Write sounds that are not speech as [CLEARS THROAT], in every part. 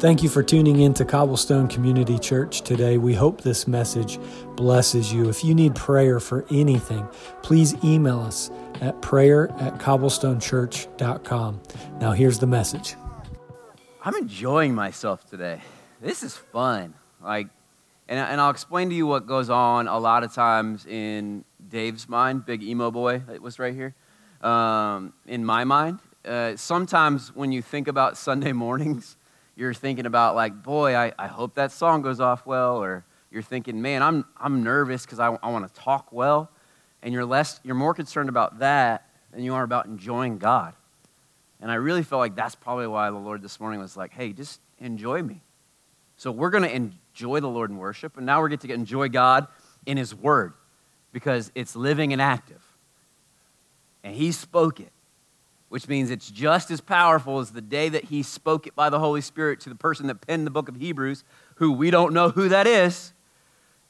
Thank you for tuning in to Cobblestone Community Church today. We hope this message blesses you. If you need prayer for anything, please email us at prayer at cobblestonechurch.com. Now, here's the message. I'm enjoying myself today. This is fun. Like, and, and I'll explain to you what goes on a lot of times in Dave's mind, big emo boy that was right here. Um, in my mind, uh, sometimes when you think about Sunday [LAUGHS] mornings, you're thinking about like, boy, I, I hope that song goes off well, or you're thinking, man, I'm, I'm nervous because I, I want to talk well. And you're, less, you're more concerned about that than you are about enjoying God. And I really felt like that's probably why the Lord this morning was like, hey, just enjoy me. So we're going to enjoy the Lord in worship, and now we get to enjoy God in His Word because it's living and active. And He spoke it which means it's just as powerful as the day that he spoke it by the Holy Spirit to the person that penned the book of Hebrews, who we don't know who that is.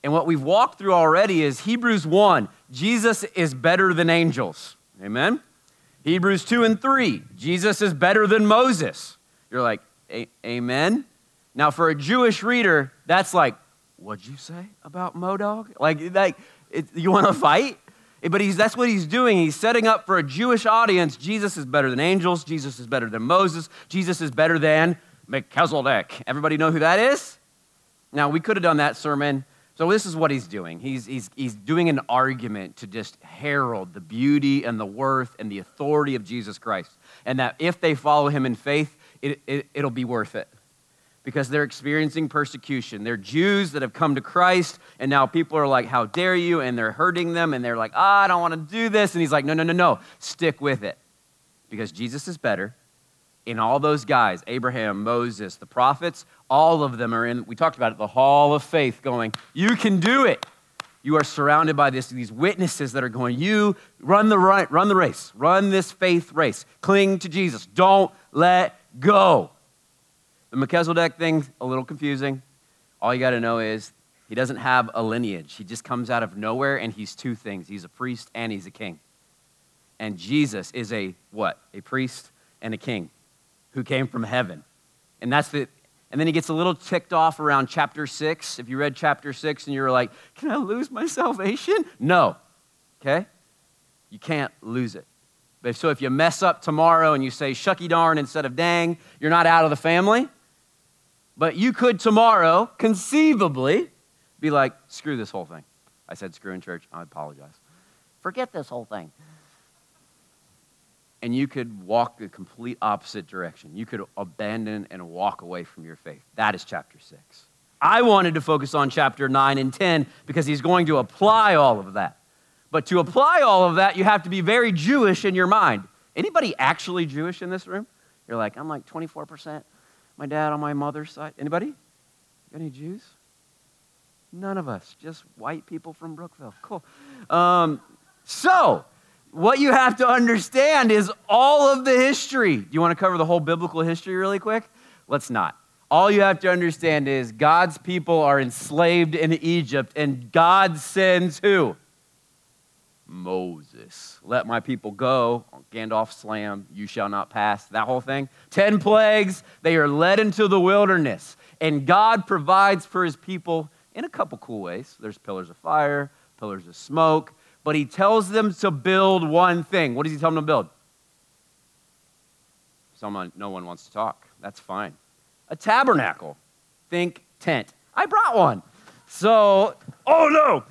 And what we've walked through already is Hebrews 1, Jesus is better than angels. Amen? Hebrews 2 and 3, Jesus is better than Moses. You're like, Amen? Now, for a Jewish reader, that's like, what'd you say about Modog? Like, like it, you want to fight? But he's, that's what he's doing. He's setting up for a Jewish audience. Jesus is better than angels. Jesus is better than Moses. Jesus is better than Melchizedek. Everybody know who that is? Now, we could have done that sermon. So, this is what he's doing. He's, he's, he's doing an argument to just herald the beauty and the worth and the authority of Jesus Christ. And that if they follow him in faith, it, it, it'll be worth it because they're experiencing persecution. They're Jews that have come to Christ, and now people are like, How dare you? And they're hurting them, and they're like, oh, I don't want to do this. And he's like, No, no, no, no. Stick with it because Jesus is better. In all those guys, Abraham, Moses, the prophets, all of them are in, we talked about it, the hall of faith, going, You can do it. You are surrounded by this, these witnesses that are going, You run the, right, run the race, run this faith race, cling to Jesus, don't let go. The Melchizedek thing, a little confusing. All you got to know is he doesn't have a lineage. He just comes out of nowhere and he's two things. He's a priest and he's a king. And Jesus is a what? A priest and a king who came from heaven. And that's the and then he gets a little ticked off around chapter 6. If you read chapter 6 and you're like, "Can I lose my salvation?" No. Okay? You can't lose it. But so if you mess up tomorrow and you say shucky darn instead of dang, you're not out of the family. But you could tomorrow, conceivably, be like, screw this whole thing. I said screw in church. I apologize. Forget this whole thing. And you could walk the complete opposite direction. You could abandon and walk away from your faith. That is chapter 6. I wanted to focus on chapter 9 and 10 because he's going to apply all of that. But to apply all of that, you have to be very Jewish in your mind. Anybody actually Jewish in this room? You're like, I'm like 24% my dad on my mother's side. Anybody? Got any Jews? None of us, just white people from Brookville. Cool. Um, so, what you have to understand is all of the history. Do you want to cover the whole biblical history really quick? Let's not. All you have to understand is God's people are enslaved in Egypt, and God sends who? Moses. Let my people go. Gandalf slam, you shall not pass. That whole thing. Ten plagues, they are led into the wilderness. And God provides for his people in a couple cool ways. There's pillars of fire, pillars of smoke, but he tells them to build one thing. What does he tell them to build? Someone, no one wants to talk. That's fine. A tabernacle. Think tent. I brought one. So, oh no,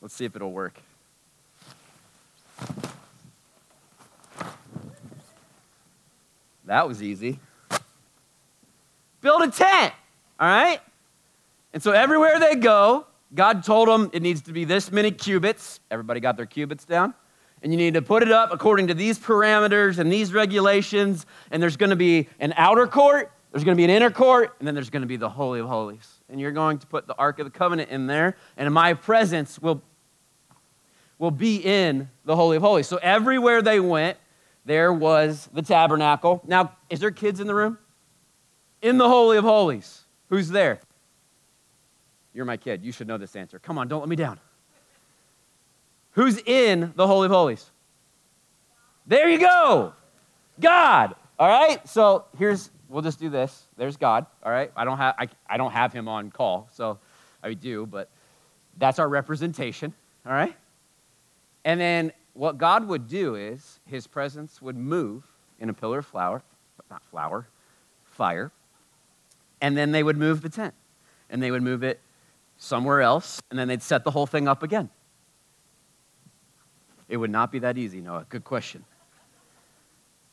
Let's see if it'll work. That was easy. Build a tent, all right? And so everywhere they go, God told them it needs to be this many cubits. Everybody got their cubits down? And you need to put it up according to these parameters and these regulations. And there's going to be an outer court, there's going to be an inner court, and then there's going to be the Holy of Holies. And you're going to put the Ark of the Covenant in there, and my presence will will be in the Holy of Holies. So everywhere they went, there was the tabernacle. Now, is there kids in the room? In the Holy of Holies. Who's there? You're my kid. You should know this answer. Come on, don't let me down. Who's in the Holy of Holies? There you go. God. All right? So here's we'll just do this. There's God, all right? I don't have, I, I don't have him on call, so I do, but that's our representation, all right? And then what God would do is his presence would move in a pillar of flour, not flour, fire, and then they would move the tent. And they would move it somewhere else, and then they'd set the whole thing up again. It would not be that easy, Noah. Good question.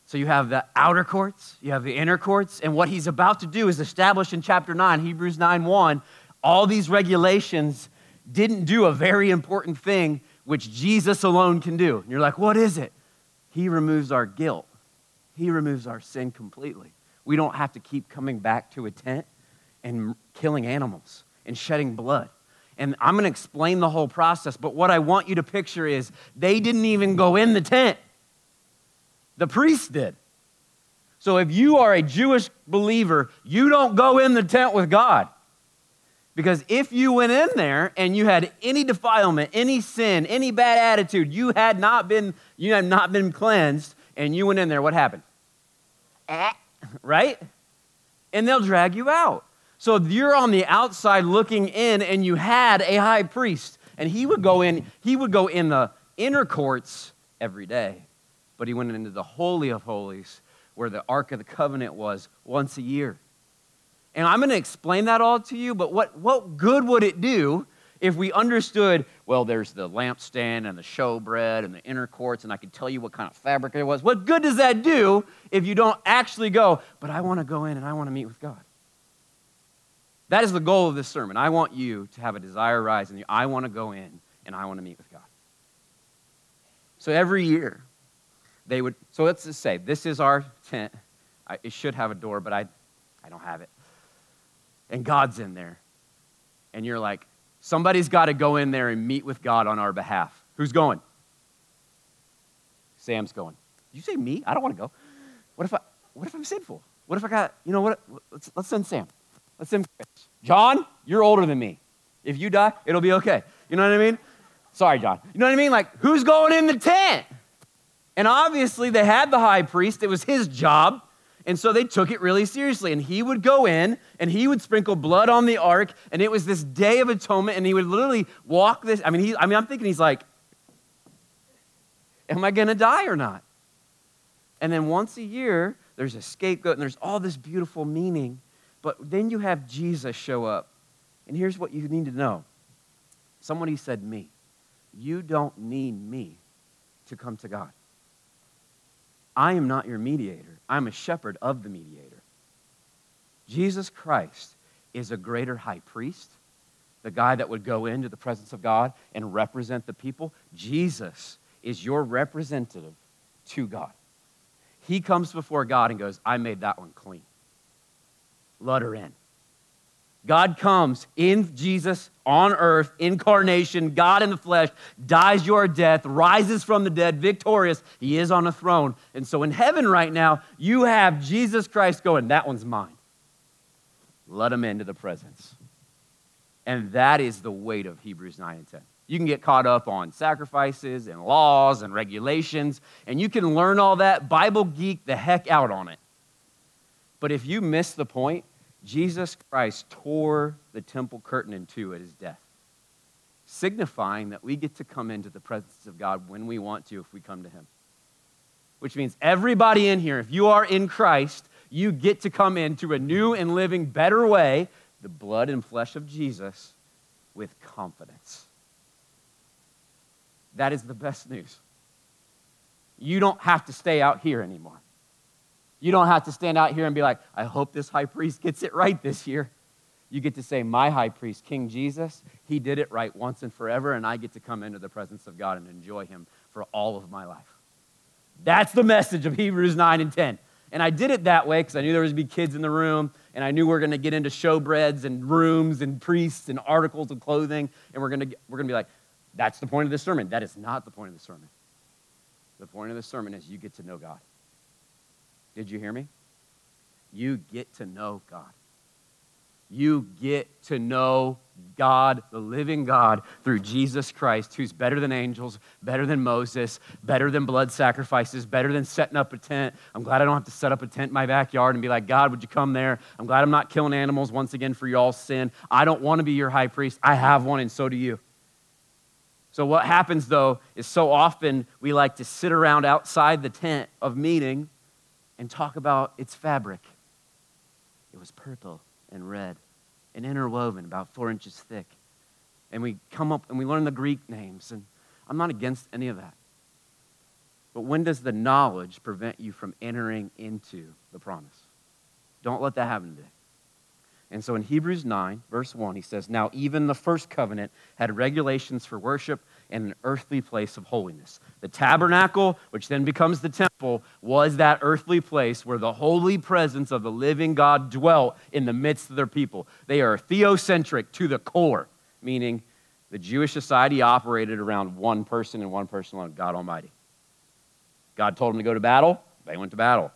So you have the outer courts, you have the inner courts, and what he's about to do is establish in chapter 9, Hebrews 9 1, all these regulations didn't do a very important thing which Jesus alone can do. And you're like, what is it? He removes our guilt, He removes our sin completely. We don't have to keep coming back to a tent and killing animals and shedding blood. And I'm going to explain the whole process, but what I want you to picture is they didn't even go in the tent. The priest did. So if you are a Jewish believer, you don't go in the tent with God. Because if you went in there and you had any defilement, any sin, any bad attitude, you had not been, you had not been cleansed, and you went in there, what happened? Eh, right? And they'll drag you out. So you're on the outside looking in and you had a high priest, and he would go in, he would go in the inner courts every day but he went into the Holy of Holies where the Ark of the Covenant was once a year. And I'm going to explain that all to you, but what, what good would it do if we understood, well, there's the lampstand and the showbread and the inner courts, and I can tell you what kind of fabric it was? What good does that do if you don't actually go, but I want to go in and I want to meet with God? That is the goal of this sermon. I want you to have a desire rise in you. I want to go in and I want to meet with God. So every year, they would, so let's just say, this is our tent. I, it should have a door, but I, I don't have it. And God's in there. And you're like, somebody's got to go in there and meet with God on our behalf. Who's going? Sam's going. You say me? I don't want to go. What if, I, what if I'm sinful? What if I got, you know what? Let's, let's send Sam. Let's send Chris. John, you're older than me. If you die, it'll be okay. You know what I mean? Sorry, John. You know what I mean? Like, who's going in the tent? And obviously, they had the high priest, it was his job. And so they took it really seriously. And he would go in and he would sprinkle blood on the ark. And it was this day of atonement. And he would literally walk this. I mean, he, I mean I'm thinking he's like, Am I going to die or not? And then once a year, there's a scapegoat and there's all this beautiful meaning. But then you have Jesus show up. And here's what you need to know somebody said, Me. You don't need me to come to God. I am not your mediator. I'm a shepherd of the mediator. Jesus Christ is a greater high priest, the guy that would go into the presence of God and represent the people. Jesus is your representative to God. He comes before God and goes, I made that one clean. Let her in. God comes in Jesus on earth, incarnation, God in the flesh, dies your death, rises from the dead, victorious. He is on a throne. And so in heaven right now, you have Jesus Christ going, that one's mine. Let him into the presence. And that is the weight of Hebrews 9 and 10. You can get caught up on sacrifices and laws and regulations, and you can learn all that, Bible geek the heck out on it. But if you miss the point, Jesus Christ tore the temple curtain in two at his death, signifying that we get to come into the presence of God when we want to if we come to him. Which means everybody in here, if you are in Christ, you get to come into a new and living, better way, the blood and flesh of Jesus, with confidence. That is the best news. You don't have to stay out here anymore. You don't have to stand out here and be like, I hope this high priest gets it right this year. You get to say, My high priest, King Jesus, he did it right once and forever, and I get to come into the presence of God and enjoy him for all of my life. That's the message of Hebrews 9 and 10. And I did it that way because I knew there was going to be kids in the room, and I knew we are going to get into showbreads and rooms and priests and articles of clothing, and we're going to, we're going to be like, that's the point of the sermon. That is not the point of the sermon. The point of the sermon is you get to know God. Did you hear me? You get to know God. You get to know God, the living God, through Jesus Christ, who's better than angels, better than Moses, better than blood sacrifices, better than setting up a tent. I'm glad I don't have to set up a tent in my backyard and be like, God, would you come there? I'm glad I'm not killing animals once again for y'all's sin. I don't want to be your high priest. I have one, and so do you. So, what happens though is so often we like to sit around outside the tent of meeting and talk about its fabric. It was purple and red and interwoven, about four inches thick. And we come up and we learn the Greek names, and I'm not against any of that. But when does the knowledge prevent you from entering into the promise? Don't let that happen today. And so in Hebrews 9, verse 1, he says, Now even the first covenant had regulations for worship and an earthly place of holiness. The tabernacle, which then becomes the temple, was that earthly place where the holy presence of the living God dwelt in the midst of their people. They are theocentric to the core, meaning the Jewish society operated around one person and one person alone, God Almighty. God told them to go to battle, they went to battle.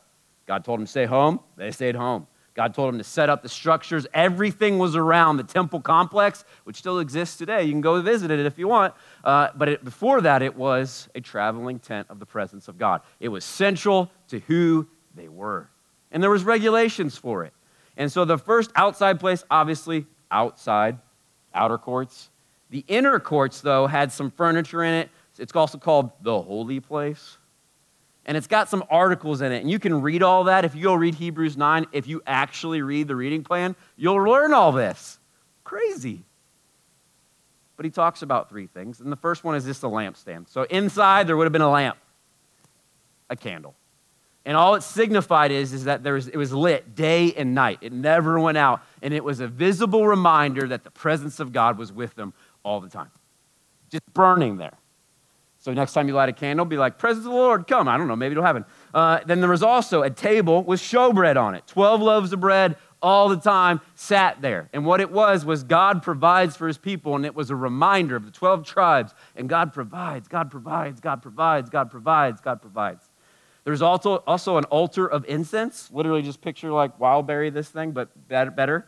God told them to stay home, they stayed home. God told him to set up the structures. Everything was around the temple complex, which still exists today. You can go visit it if you want. Uh, but it, before that, it was a traveling tent of the presence of God. It was central to who they were. And there was regulations for it. And so the first outside place, obviously, outside, outer courts. The inner courts, though, had some furniture in it. It's also called the holy place and it's got some articles in it. And you can read all that. If you go read Hebrews 9, if you actually read the reading plan, you'll learn all this. Crazy. But he talks about three things. And the first one is just a lampstand. So inside, there would have been a lamp, a candle. And all it signified is, is that there was, it was lit day and night. It never went out. And it was a visible reminder that the presence of God was with them all the time. Just burning there. So next time you light a candle, be like, Presence of the Lord, come. I don't know, maybe it'll happen. Uh, then there was also a table with showbread on it 12 loaves of bread all the time sat there. And what it was, was God provides for his people, and it was a reminder of the 12 tribes. And God provides, God provides, God provides, God provides, God provides. There's also, also an altar of incense. Literally, just picture like wildberry this thing, but better.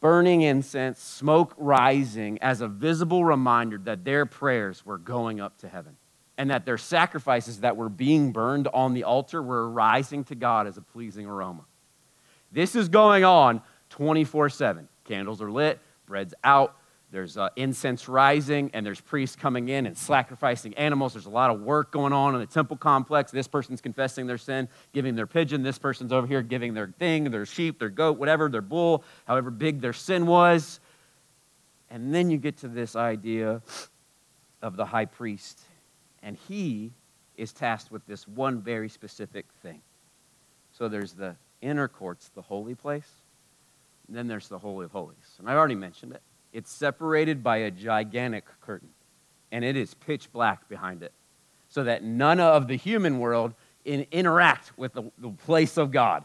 Burning incense, smoke rising as a visible reminder that their prayers were going up to heaven and that their sacrifices that were being burned on the altar were rising to God as a pleasing aroma. This is going on 24 7. Candles are lit, bread's out, there's uh, incense rising, and there's priests coming in and sacrificing animals. There's a lot of work going on in the temple complex. This person's confessing their sin, giving their pigeon. This person's over here giving their thing, their sheep, their goat, whatever, their bull, however big their sin was. And then you get to this idea of the high priest, and he is tasked with this one very specific thing. So there's the inner courts, the holy place, and then there's the Holy of Holies. And I've already mentioned it. It's separated by a gigantic curtain, and it is pitch black behind it, so that none of the human world in, interact with the, the place of God.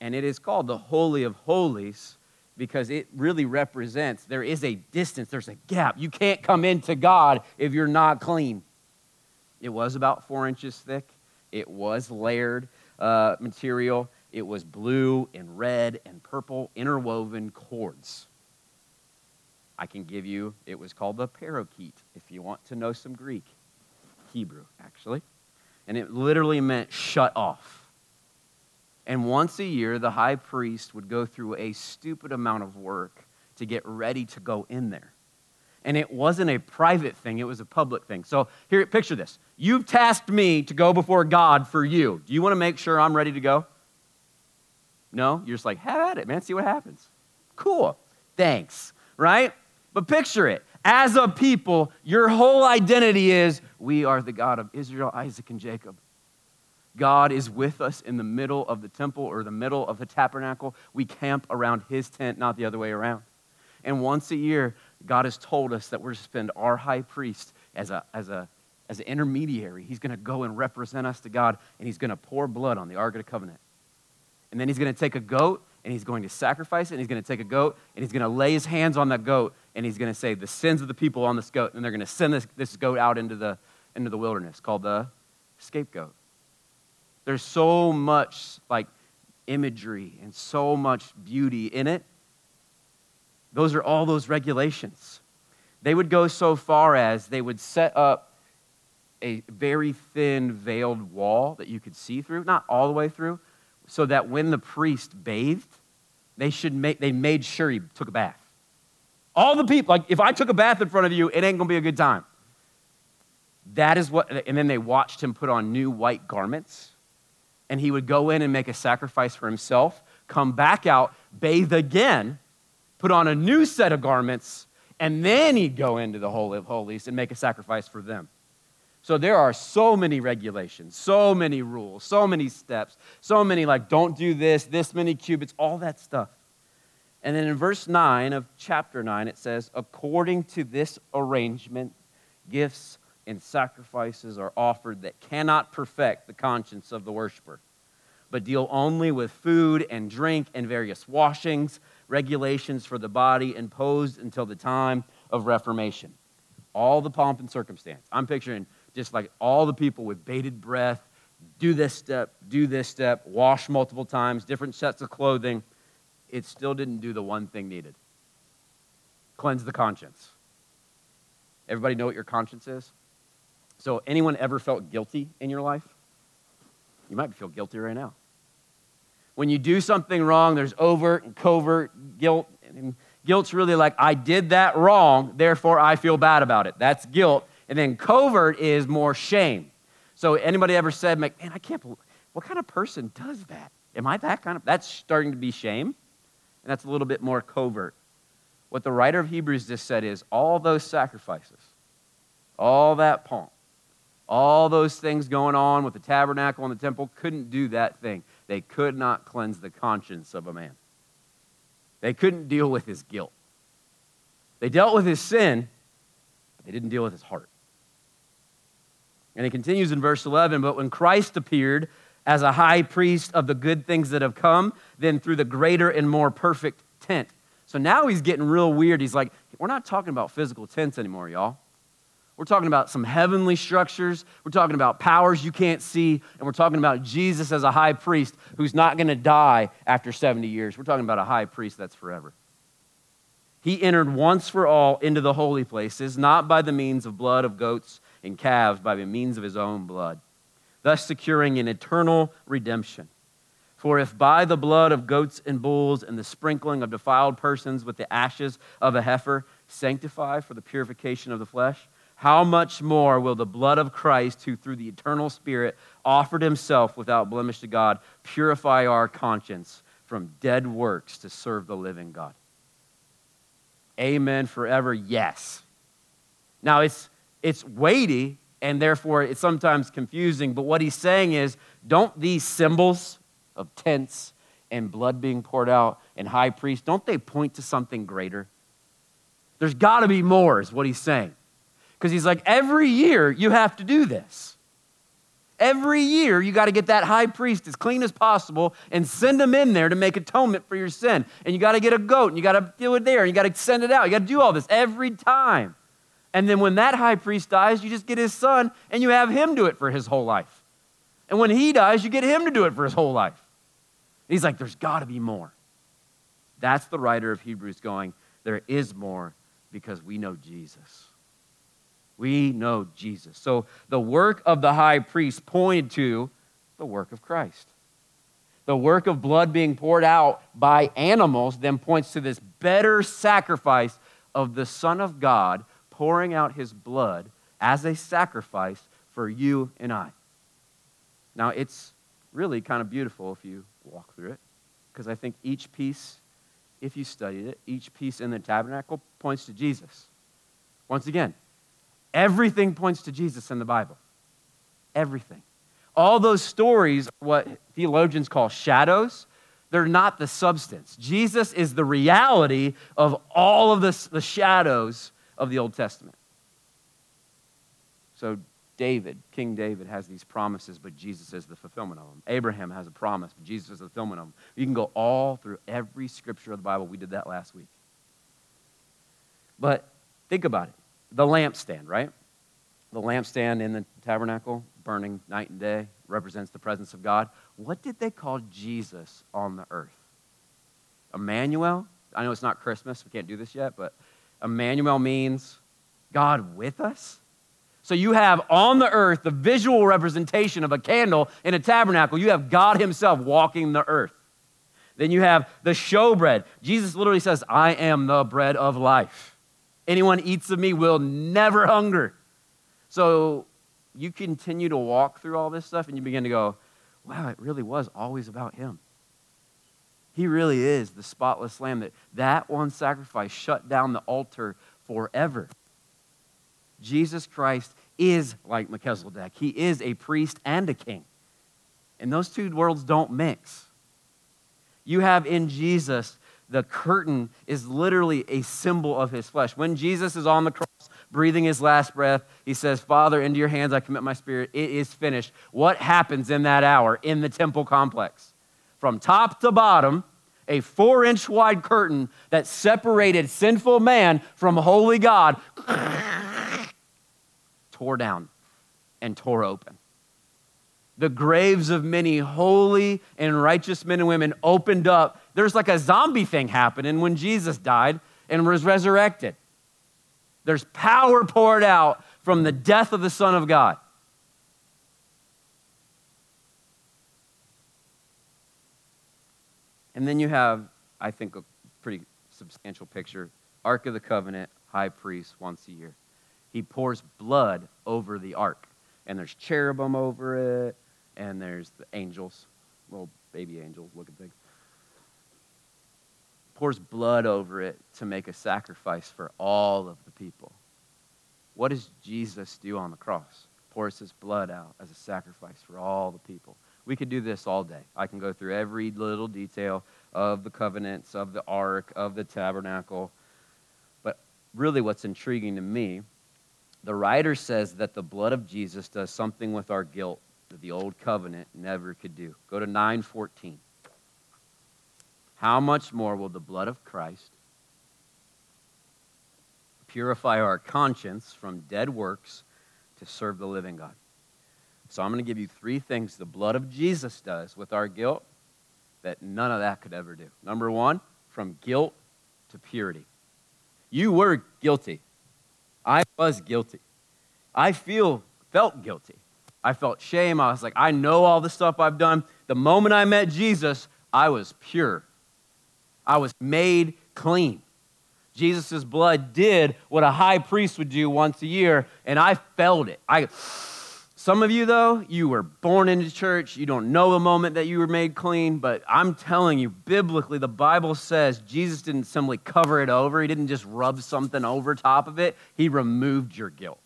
And it is called the Holy of Holies because it really represents there is a distance, there's a gap. You can't come into God if you're not clean. It was about four inches thick, it was layered uh, material, it was blue and red and purple interwoven cords. I can give you, it was called the parochet, if you want to know some Greek, Hebrew, actually. And it literally meant shut off. And once a year, the high priest would go through a stupid amount of work to get ready to go in there. And it wasn't a private thing, it was a public thing. So here, picture this. You've tasked me to go before God for you. Do you want to make sure I'm ready to go? No? You're just like, have at it, man. See what happens. Cool. Thanks. Right? But picture it. As a people, your whole identity is we are the God of Israel, Isaac, and Jacob. God is with us in the middle of the temple or the middle of the tabernacle. We camp around his tent, not the other way around. And once a year, God has told us that we're to spend our high priest as, a, as, a, as an intermediary. He's going to go and represent us to God, and he's going to pour blood on the Ark of the Covenant. And then he's going to take a goat and he's going to sacrifice it, and he's going to take a goat, and he's going to lay his hands on that goat, and he's going to say, The sins of the people on this goat, and they're going to send this, this goat out into the, into the wilderness called the scapegoat. There's so much like imagery and so much beauty in it. Those are all those regulations. They would go so far as they would set up a very thin veiled wall that you could see through, not all the way through, so that when the priest bathed, they should make they made sure he took a bath. All the people, like if I took a bath in front of you, it ain't gonna be a good time. That is what, and then they watched him put on new white garments, and he would go in and make a sacrifice for himself, come back out, bathe again, put on a new set of garments, and then he'd go into the Holy of Holies and make a sacrifice for them. So there are so many regulations, so many rules, so many steps, so many like don't do this, this many cubits, all that stuff. And then in verse 9 of chapter 9, it says, according to this arrangement, gifts and sacrifices are offered that cannot perfect the conscience of the worshiper, but deal only with food and drink and various washings, regulations for the body imposed until the time of Reformation. All the pomp and circumstance. I'm picturing just like all the people with bated breath do this step, do this step, wash multiple times, different sets of clothing. It still didn't do the one thing needed cleanse the conscience. Everybody know what your conscience is? So, anyone ever felt guilty in your life? You might feel guilty right now. When you do something wrong, there's overt and covert guilt. And guilt's really like, I did that wrong, therefore I feel bad about it. That's guilt. And then covert is more shame. So, anybody ever said, man, I can't believe, what kind of person does that? Am I that kind of, that's starting to be shame. And that's a little bit more covert. What the writer of Hebrews just said is all those sacrifices, all that pomp, all those things going on with the tabernacle and the temple couldn't do that thing. They could not cleanse the conscience of a man. They couldn't deal with his guilt. They dealt with his sin, but they didn't deal with his heart. And it continues in verse 11 But when Christ appeared as a high priest of the good things that have come, then through the greater and more perfect tent. So now he's getting real weird. He's like, We're not talking about physical tents anymore, y'all. We're talking about some heavenly structures. We're talking about powers you can't see. And we're talking about Jesus as a high priest who's not going to die after 70 years. We're talking about a high priest that's forever. He entered once for all into the holy places, not by the means of blood of goats and calves, by the means of his own blood, thus securing an eternal redemption. For if by the blood of goats and bulls and the sprinkling of defiled persons with the ashes of a heifer sanctify for the purification of the flesh, how much more will the blood of Christ, who through the eternal Spirit offered himself without blemish to God, purify our conscience from dead works to serve the living God? Amen forever, yes. Now, it's, it's weighty and therefore it's sometimes confusing, but what he's saying is don't these symbols of tents and blood being poured out and high priest, don't they point to something greater? There's got to be more, is what he's saying. Because he's like, every year you have to do this. Every year you got to get that high priest as clean as possible and send him in there to make atonement for your sin. And you got to get a goat and you got to do it there and you got to send it out. You got to do all this every time. And then when that high priest dies, you just get his son and you have him do it for his whole life. And when he dies, you get him to do it for his whole life. He's like, there's got to be more. That's the writer of Hebrews going, there is more because we know Jesus. We know Jesus. So the work of the high priest pointed to the work of Christ. The work of blood being poured out by animals then points to this better sacrifice of the Son of God pouring out his blood as a sacrifice for you and I. Now, it's really kind of beautiful if you walk through it, because I think each piece, if you studied it, each piece in the tabernacle points to Jesus. Once again, Everything points to Jesus in the Bible. Everything. All those stories, what theologians call shadows, they're not the substance. Jesus is the reality of all of the, the shadows of the Old Testament. So, David, King David, has these promises, but Jesus is the fulfillment of them. Abraham has a promise, but Jesus is the fulfillment of them. You can go all through every scripture of the Bible. We did that last week. But think about it the lampstand, right? The lampstand in the tabernacle, burning night and day, represents the presence of God. what did they call Jesus on the earth? Emmanuel? I know it's not Christmas, we can't do this yet, but Emmanuel means God with us. So you have on the earth the visual representation of a candle in a tabernacle. You have God Himself walking the earth. Then you have the showbread. Jesus literally says, I am the bread of life. Anyone eats of me will never hunger. So you continue to walk through all this stuff and you begin to go, wow, it really was always about Him. He really is the spotless lamb that that one sacrifice shut down the altar forever. Jesus Christ is like Melchizedek. He is a priest and a king. And those two worlds don't mix. You have in Jesus, the curtain is literally a symbol of his flesh. When Jesus is on the cross, breathing his last breath, he says, Father, into your hands I commit my spirit. It is finished. What happens in that hour in the temple complex? From top to bottom, a four inch wide curtain that separated sinful man from holy God [CLEARS THROAT] tore down and tore open. The graves of many holy and righteous men and women opened up. There's like a zombie thing happening when Jesus died and was resurrected. There's power poured out from the death of the Son of God. And then you have, I think, a pretty substantial picture Ark of the Covenant, high priest once a year he pours blood over the ark. And there's cherubim over it, and there's the angels, little baby angels looking things. Pours blood over it to make a sacrifice for all of the people. What does Jesus do on the cross? Pours his blood out as a sacrifice for all the people. We could do this all day. I can go through every little detail of the covenants, of the ark, of the tabernacle. But really, what's intriguing to me the writer says that the blood of Jesus does something with our guilt that the old covenant never could do. Go to 9:14. How much more will the blood of Christ purify our conscience from dead works to serve the living God? So I'm going to give you three things the blood of Jesus does with our guilt that none of that could ever do. Number 1, from guilt to purity. You were guilty. I was guilty. I feel felt guilty. I felt shame. I was like, I know all the stuff I've done. The moment I met Jesus, I was pure. I was made clean. Jesus' blood did what a high priest would do once a year, and I felt it. I some of you, though, you were born into church. You don't know the moment that you were made clean, but I'm telling you, biblically, the Bible says Jesus didn't simply cover it over. He didn't just rub something over top of it, He removed your guilt.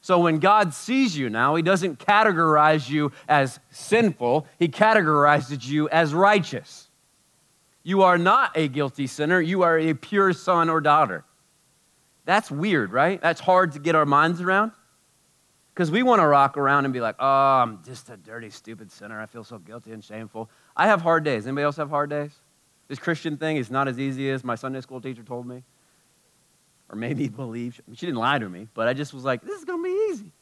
So when God sees you now, He doesn't categorize you as sinful, He categorizes you as righteous. You are not a guilty sinner, you are a pure son or daughter. That's weird, right? That's hard to get our minds around. Because we want to rock around and be like, oh, I'm just a dirty, stupid sinner. I feel so guilty and shameful. I have hard days. Anybody else have hard days? This Christian thing is not as easy as my Sunday school teacher told me. Or maybe believe. She didn't lie to me, but I just was like, this is going to be easy.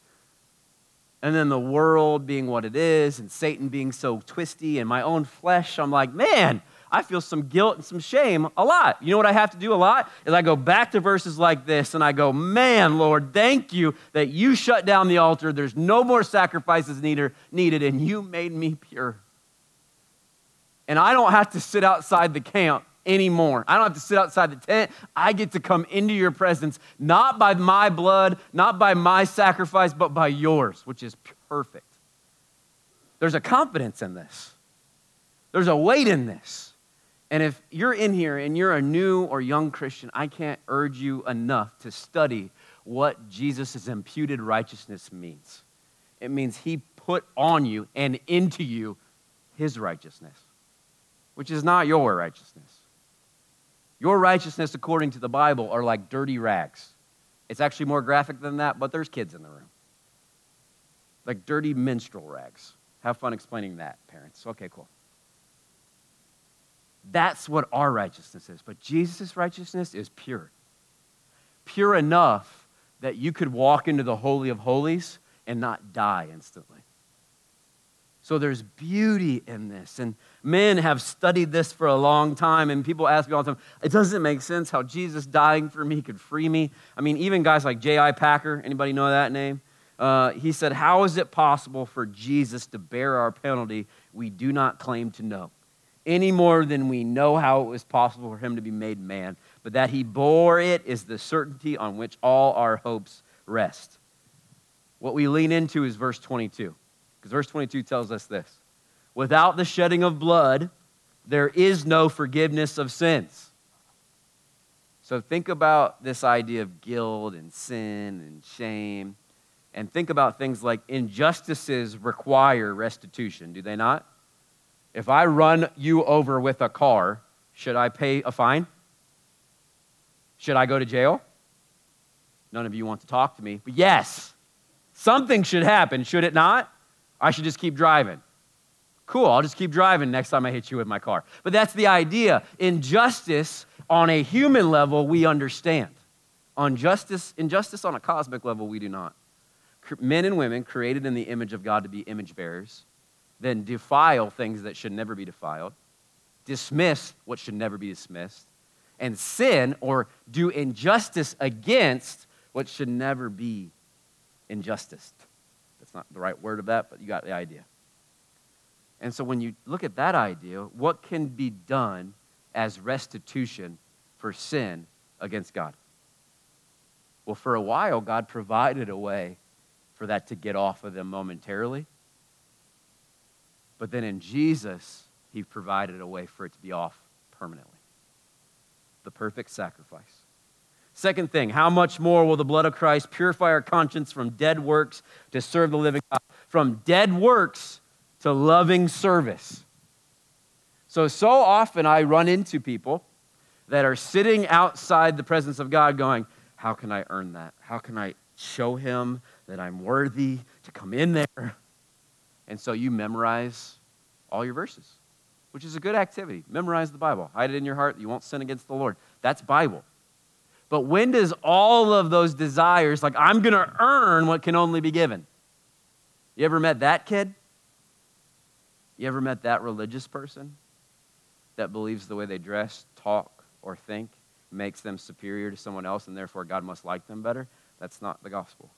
And then the world being what it is, and Satan being so twisty, and my own flesh, I'm like, man, I feel some guilt and some shame a lot. You know what I have to do a lot? Is I go back to verses like this and I go, man, Lord, thank you that you shut down the altar. There's no more sacrifices needed, and you made me pure. And I don't have to sit outside the camp anymore. I don't have to sit outside the tent. I get to come into your presence, not by my blood, not by my sacrifice, but by yours, which is perfect. There's a confidence in this, there's a weight in this. And if you're in here and you're a new or young Christian, I can't urge you enough to study what Jesus' imputed righteousness means. It means he put on you and into you his righteousness, which is not your righteousness. Your righteousness, according to the Bible, are like dirty rags. It's actually more graphic than that, but there's kids in the room. Like dirty menstrual rags. Have fun explaining that, parents. Okay, cool. That's what our righteousness is. But Jesus' righteousness is pure. Pure enough that you could walk into the Holy of Holies and not die instantly. So there's beauty in this. And men have studied this for a long time, and people ask me all the time, it doesn't make sense how Jesus dying for me could free me. I mean, even guys like J.I. Packer, anybody know that name? Uh, he said, How is it possible for Jesus to bear our penalty we do not claim to know? Any more than we know how it was possible for him to be made man. But that he bore it is the certainty on which all our hopes rest. What we lean into is verse 22. Because verse 22 tells us this Without the shedding of blood, there is no forgiveness of sins. So think about this idea of guilt and sin and shame. And think about things like injustices require restitution, do they not? If I run you over with a car, should I pay a fine? Should I go to jail? None of you want to talk to me, but yes, something should happen, should it not? I should just keep driving. Cool, I'll just keep driving next time I hit you with my car. But that's the idea. Injustice on a human level, we understand. On justice, injustice on a cosmic level, we do not. Men and women created in the image of God to be image bearers, then defile things that should never be defiled, dismiss what should never be dismissed, and sin or do injustice against what should never be injustice That's not the right word of that, but you got the idea. And so when you look at that idea, what can be done as restitution for sin against God? Well, for a while, God provided a way for that to get off of them momentarily. But then in Jesus, He provided a way for it to be off permanently. The perfect sacrifice. Second thing, how much more will the blood of Christ purify our conscience from dead works to serve the living God? From dead works to loving service. So, so often I run into people that are sitting outside the presence of God going, How can I earn that? How can I show him that I'm worthy to come in there? And so you memorize all your verses, which is a good activity. Memorize the Bible, hide it in your heart. You won't sin against the Lord. That's Bible. But when does all of those desires, like I'm going to earn what can only be given? You ever met that kid? You ever met that religious person that believes the way they dress, talk, or think makes them superior to someone else and therefore God must like them better? That's not the gospel.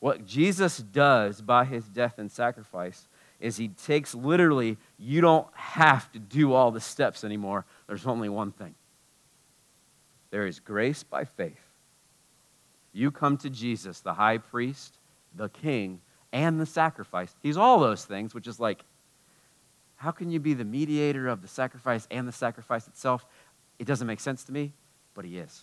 What Jesus does by his death and sacrifice is he takes literally, you don't have to do all the steps anymore. There's only one thing there is grace by faith. You come to Jesus, the high priest, the king, and the sacrifice. He's all those things, which is like, how can you be the mediator of the sacrifice and the sacrifice itself? It doesn't make sense to me, but he is.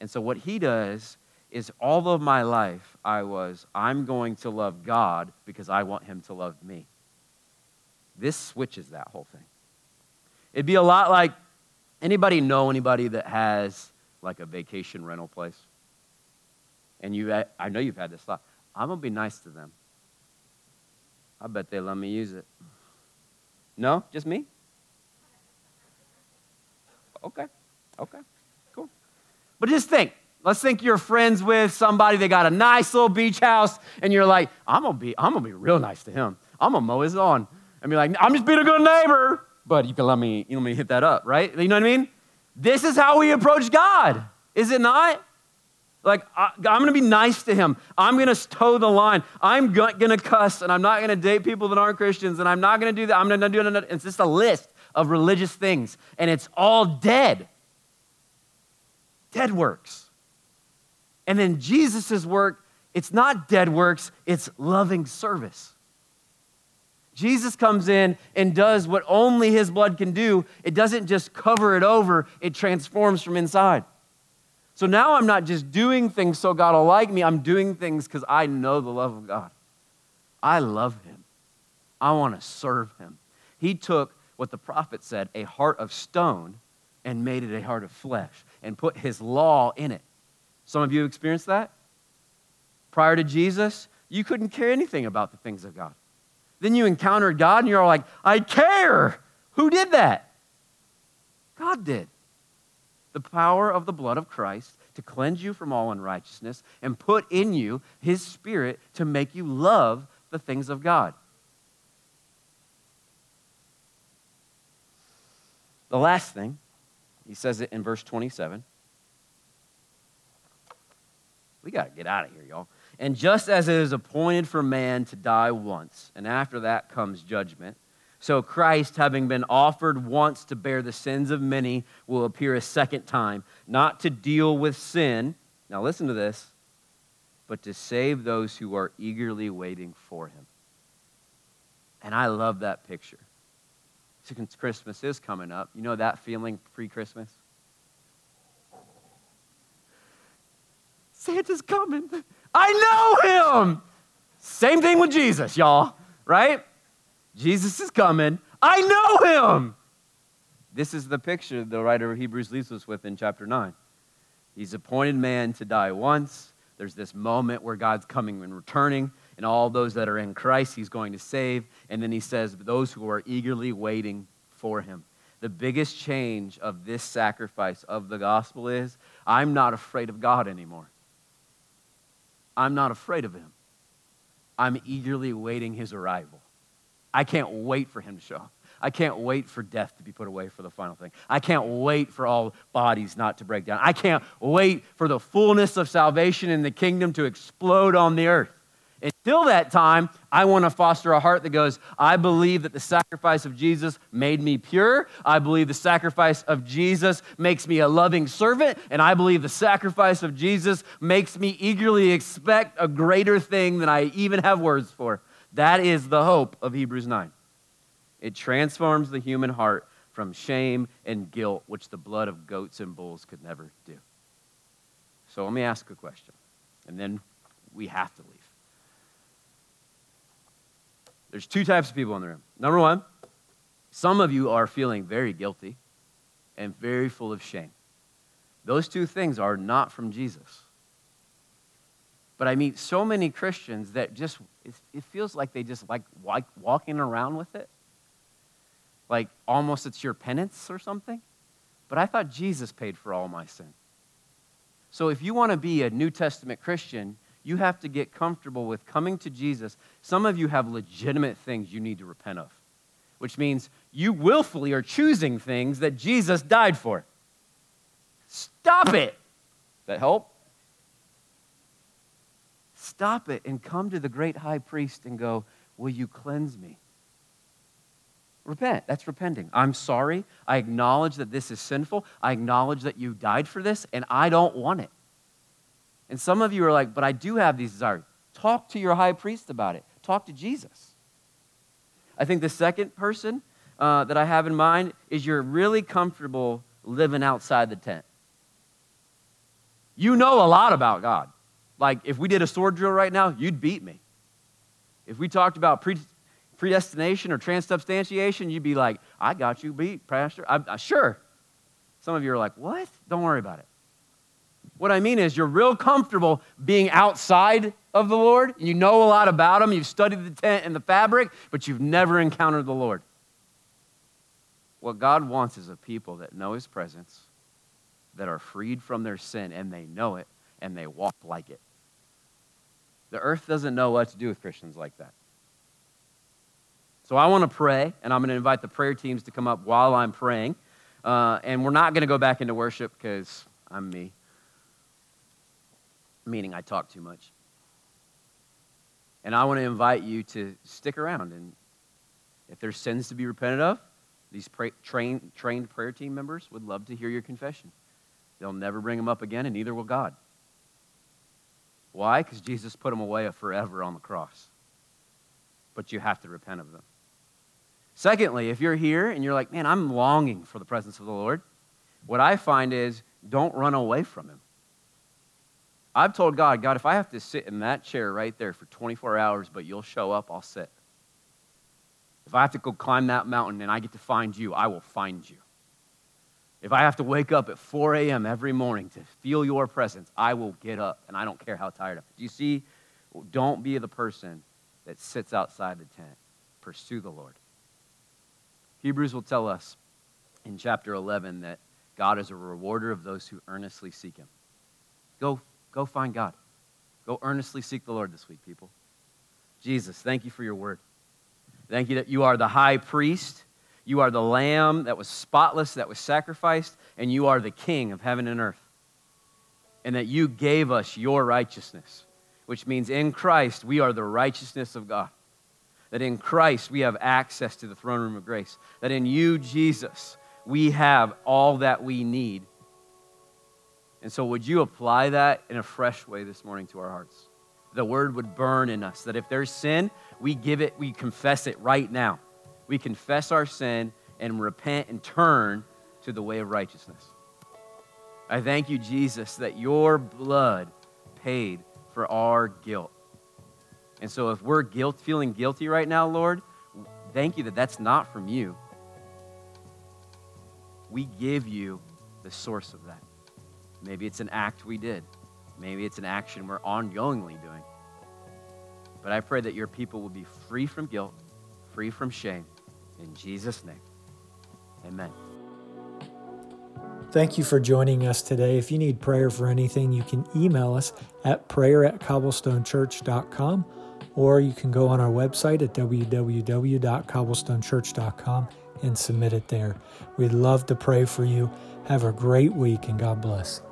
And so, what he does is all of my life, I was, I'm going to love God because I want him to love me. This switches that whole thing. It'd be a lot like Anybody know anybody that has like a vacation rental place? And you, I know you've had this thought. I'm gonna be nice to them. I bet they let me use it. No, just me. Okay, okay, cool. But just think. Let's think you're friends with somebody. They got a nice little beach house, and you're like, I'm gonna be, I'm gonna be real nice to him. I'm gonna mow his lawn, and be like, I'm just being a good neighbor but you can let me, you let me hit that up, right? You know what I mean? This is how we approach God, is it not? Like, I, am to be nice to him. I'm to toe the line. I'm to cuss, and I'm not to date people that aren't Christians, and I'm not to do that. I'm to do it. It's just a list of religious things, and it's all dead. Dead works. And then Jesus' work, it's not dead works, it's loving service. Jesus comes in and does what only his blood can do. It doesn't just cover it over, it transforms from inside. So now I'm not just doing things so God will like me, I'm doing things because I know the love of God. I love him. I want to serve him. He took what the prophet said, a heart of stone, and made it a heart of flesh and put his law in it. Some of you experienced that? Prior to Jesus, you couldn't care anything about the things of God. Then you encountered God and you're like, I care. Who did that? God did. The power of the blood of Christ to cleanse you from all unrighteousness and put in you his spirit to make you love the things of God. The last thing, he says it in verse 27. We got to get out of here, y'all. And just as it is appointed for man to die once, and after that comes judgment, so Christ, having been offered once to bear the sins of many, will appear a second time, not to deal with sin. Now listen to this, but to save those who are eagerly waiting for him. And I love that picture. Since Christmas is coming up, you know that feeling pre Christmas? Santa's coming. I know him. Same thing with Jesus, y'all, right? Jesus is coming. I know him. This is the picture the writer of Hebrews leaves us with in chapter 9. He's appointed man to die once. There's this moment where God's coming and returning, and all those that are in Christ, he's going to save. And then he says, those who are eagerly waiting for him. The biggest change of this sacrifice of the gospel is I'm not afraid of God anymore. I'm not afraid of him. I'm eagerly waiting his arrival. I can't wait for him to show up. I can't wait for death to be put away for the final thing. I can't wait for all bodies not to break down. I can't wait for the fullness of salvation in the kingdom to explode on the earth. Until that time, I want to foster a heart that goes, I believe that the sacrifice of Jesus made me pure. I believe the sacrifice of Jesus makes me a loving servant. And I believe the sacrifice of Jesus makes me eagerly expect a greater thing than I even have words for. That is the hope of Hebrews 9. It transforms the human heart from shame and guilt, which the blood of goats and bulls could never do. So let me ask a question, and then we have to leave. There's two types of people in the room. Number one, some of you are feeling very guilty and very full of shame. Those two things are not from Jesus. But I meet so many Christians that just, it feels like they just like walking around with it. Like almost it's your penance or something. But I thought Jesus paid for all my sin. So if you want to be a New Testament Christian, you have to get comfortable with coming to Jesus. Some of you have legitimate things you need to repent of, which means you willfully are choosing things that Jesus died for. Stop it. That help? Stop it and come to the great high priest and go, Will you cleanse me? Repent. That's repenting. I'm sorry. I acknowledge that this is sinful. I acknowledge that you died for this, and I don't want it. And some of you are like, but I do have these desires. Talk to your high priest about it. Talk to Jesus. I think the second person uh, that I have in mind is you're really comfortable living outside the tent. You know a lot about God. Like, if we did a sword drill right now, you'd beat me. If we talked about pre- predestination or transubstantiation, you'd be like, I got you beat, Pastor. I, I, sure. Some of you are like, what? Don't worry about it. What I mean is, you're real comfortable being outside of the Lord. You know a lot about Him. You've studied the tent and the fabric, but you've never encountered the Lord. What God wants is a people that know His presence, that are freed from their sin, and they know it, and they walk like it. The earth doesn't know what to do with Christians like that. So I want to pray, and I'm going to invite the prayer teams to come up while I'm praying. Uh, and we're not going to go back into worship because I'm me meaning I talk too much. And I want to invite you to stick around. And if there's sins to be repented of, these train, trained prayer team members would love to hear your confession. They'll never bring them up again, and neither will God. Why? Because Jesus put them away forever on the cross. But you have to repent of them. Secondly, if you're here and you're like, man, I'm longing for the presence of the Lord, what I find is don't run away from Him. I've told God, God, if I have to sit in that chair right there for 24 hours, but you'll show up, I'll sit. If I have to go climb that mountain and I get to find you, I will find you. If I have to wake up at 4 a.m. every morning to feel your presence, I will get up and I don't care how tired I am. Do you see? Don't be the person that sits outside the tent. Pursue the Lord. Hebrews will tell us in chapter 11 that God is a rewarder of those who earnestly seek him. Go Go find God. Go earnestly seek the Lord this week, people. Jesus, thank you for your word. Thank you that you are the high priest. You are the lamb that was spotless, that was sacrificed, and you are the king of heaven and earth. And that you gave us your righteousness, which means in Christ we are the righteousness of God. That in Christ we have access to the throne room of grace. That in you, Jesus, we have all that we need. And so, would you apply that in a fresh way this morning to our hearts? The word would burn in us. That if there's sin, we give it, we confess it right now. We confess our sin and repent and turn to the way of righteousness. I thank you, Jesus, that your blood paid for our guilt. And so, if we're guilt, feeling guilty right now, Lord, thank you that that's not from you. We give you the source of that. Maybe it's an act we did. Maybe it's an action we're ongoingly doing. But I pray that your people will be free from guilt, free from shame. In Jesus' name, amen. Thank you for joining us today. If you need prayer for anything, you can email us at prayer at cobblestonechurch.com or you can go on our website at www.cobblestonechurch.com and submit it there. We'd love to pray for you. Have a great week and God bless.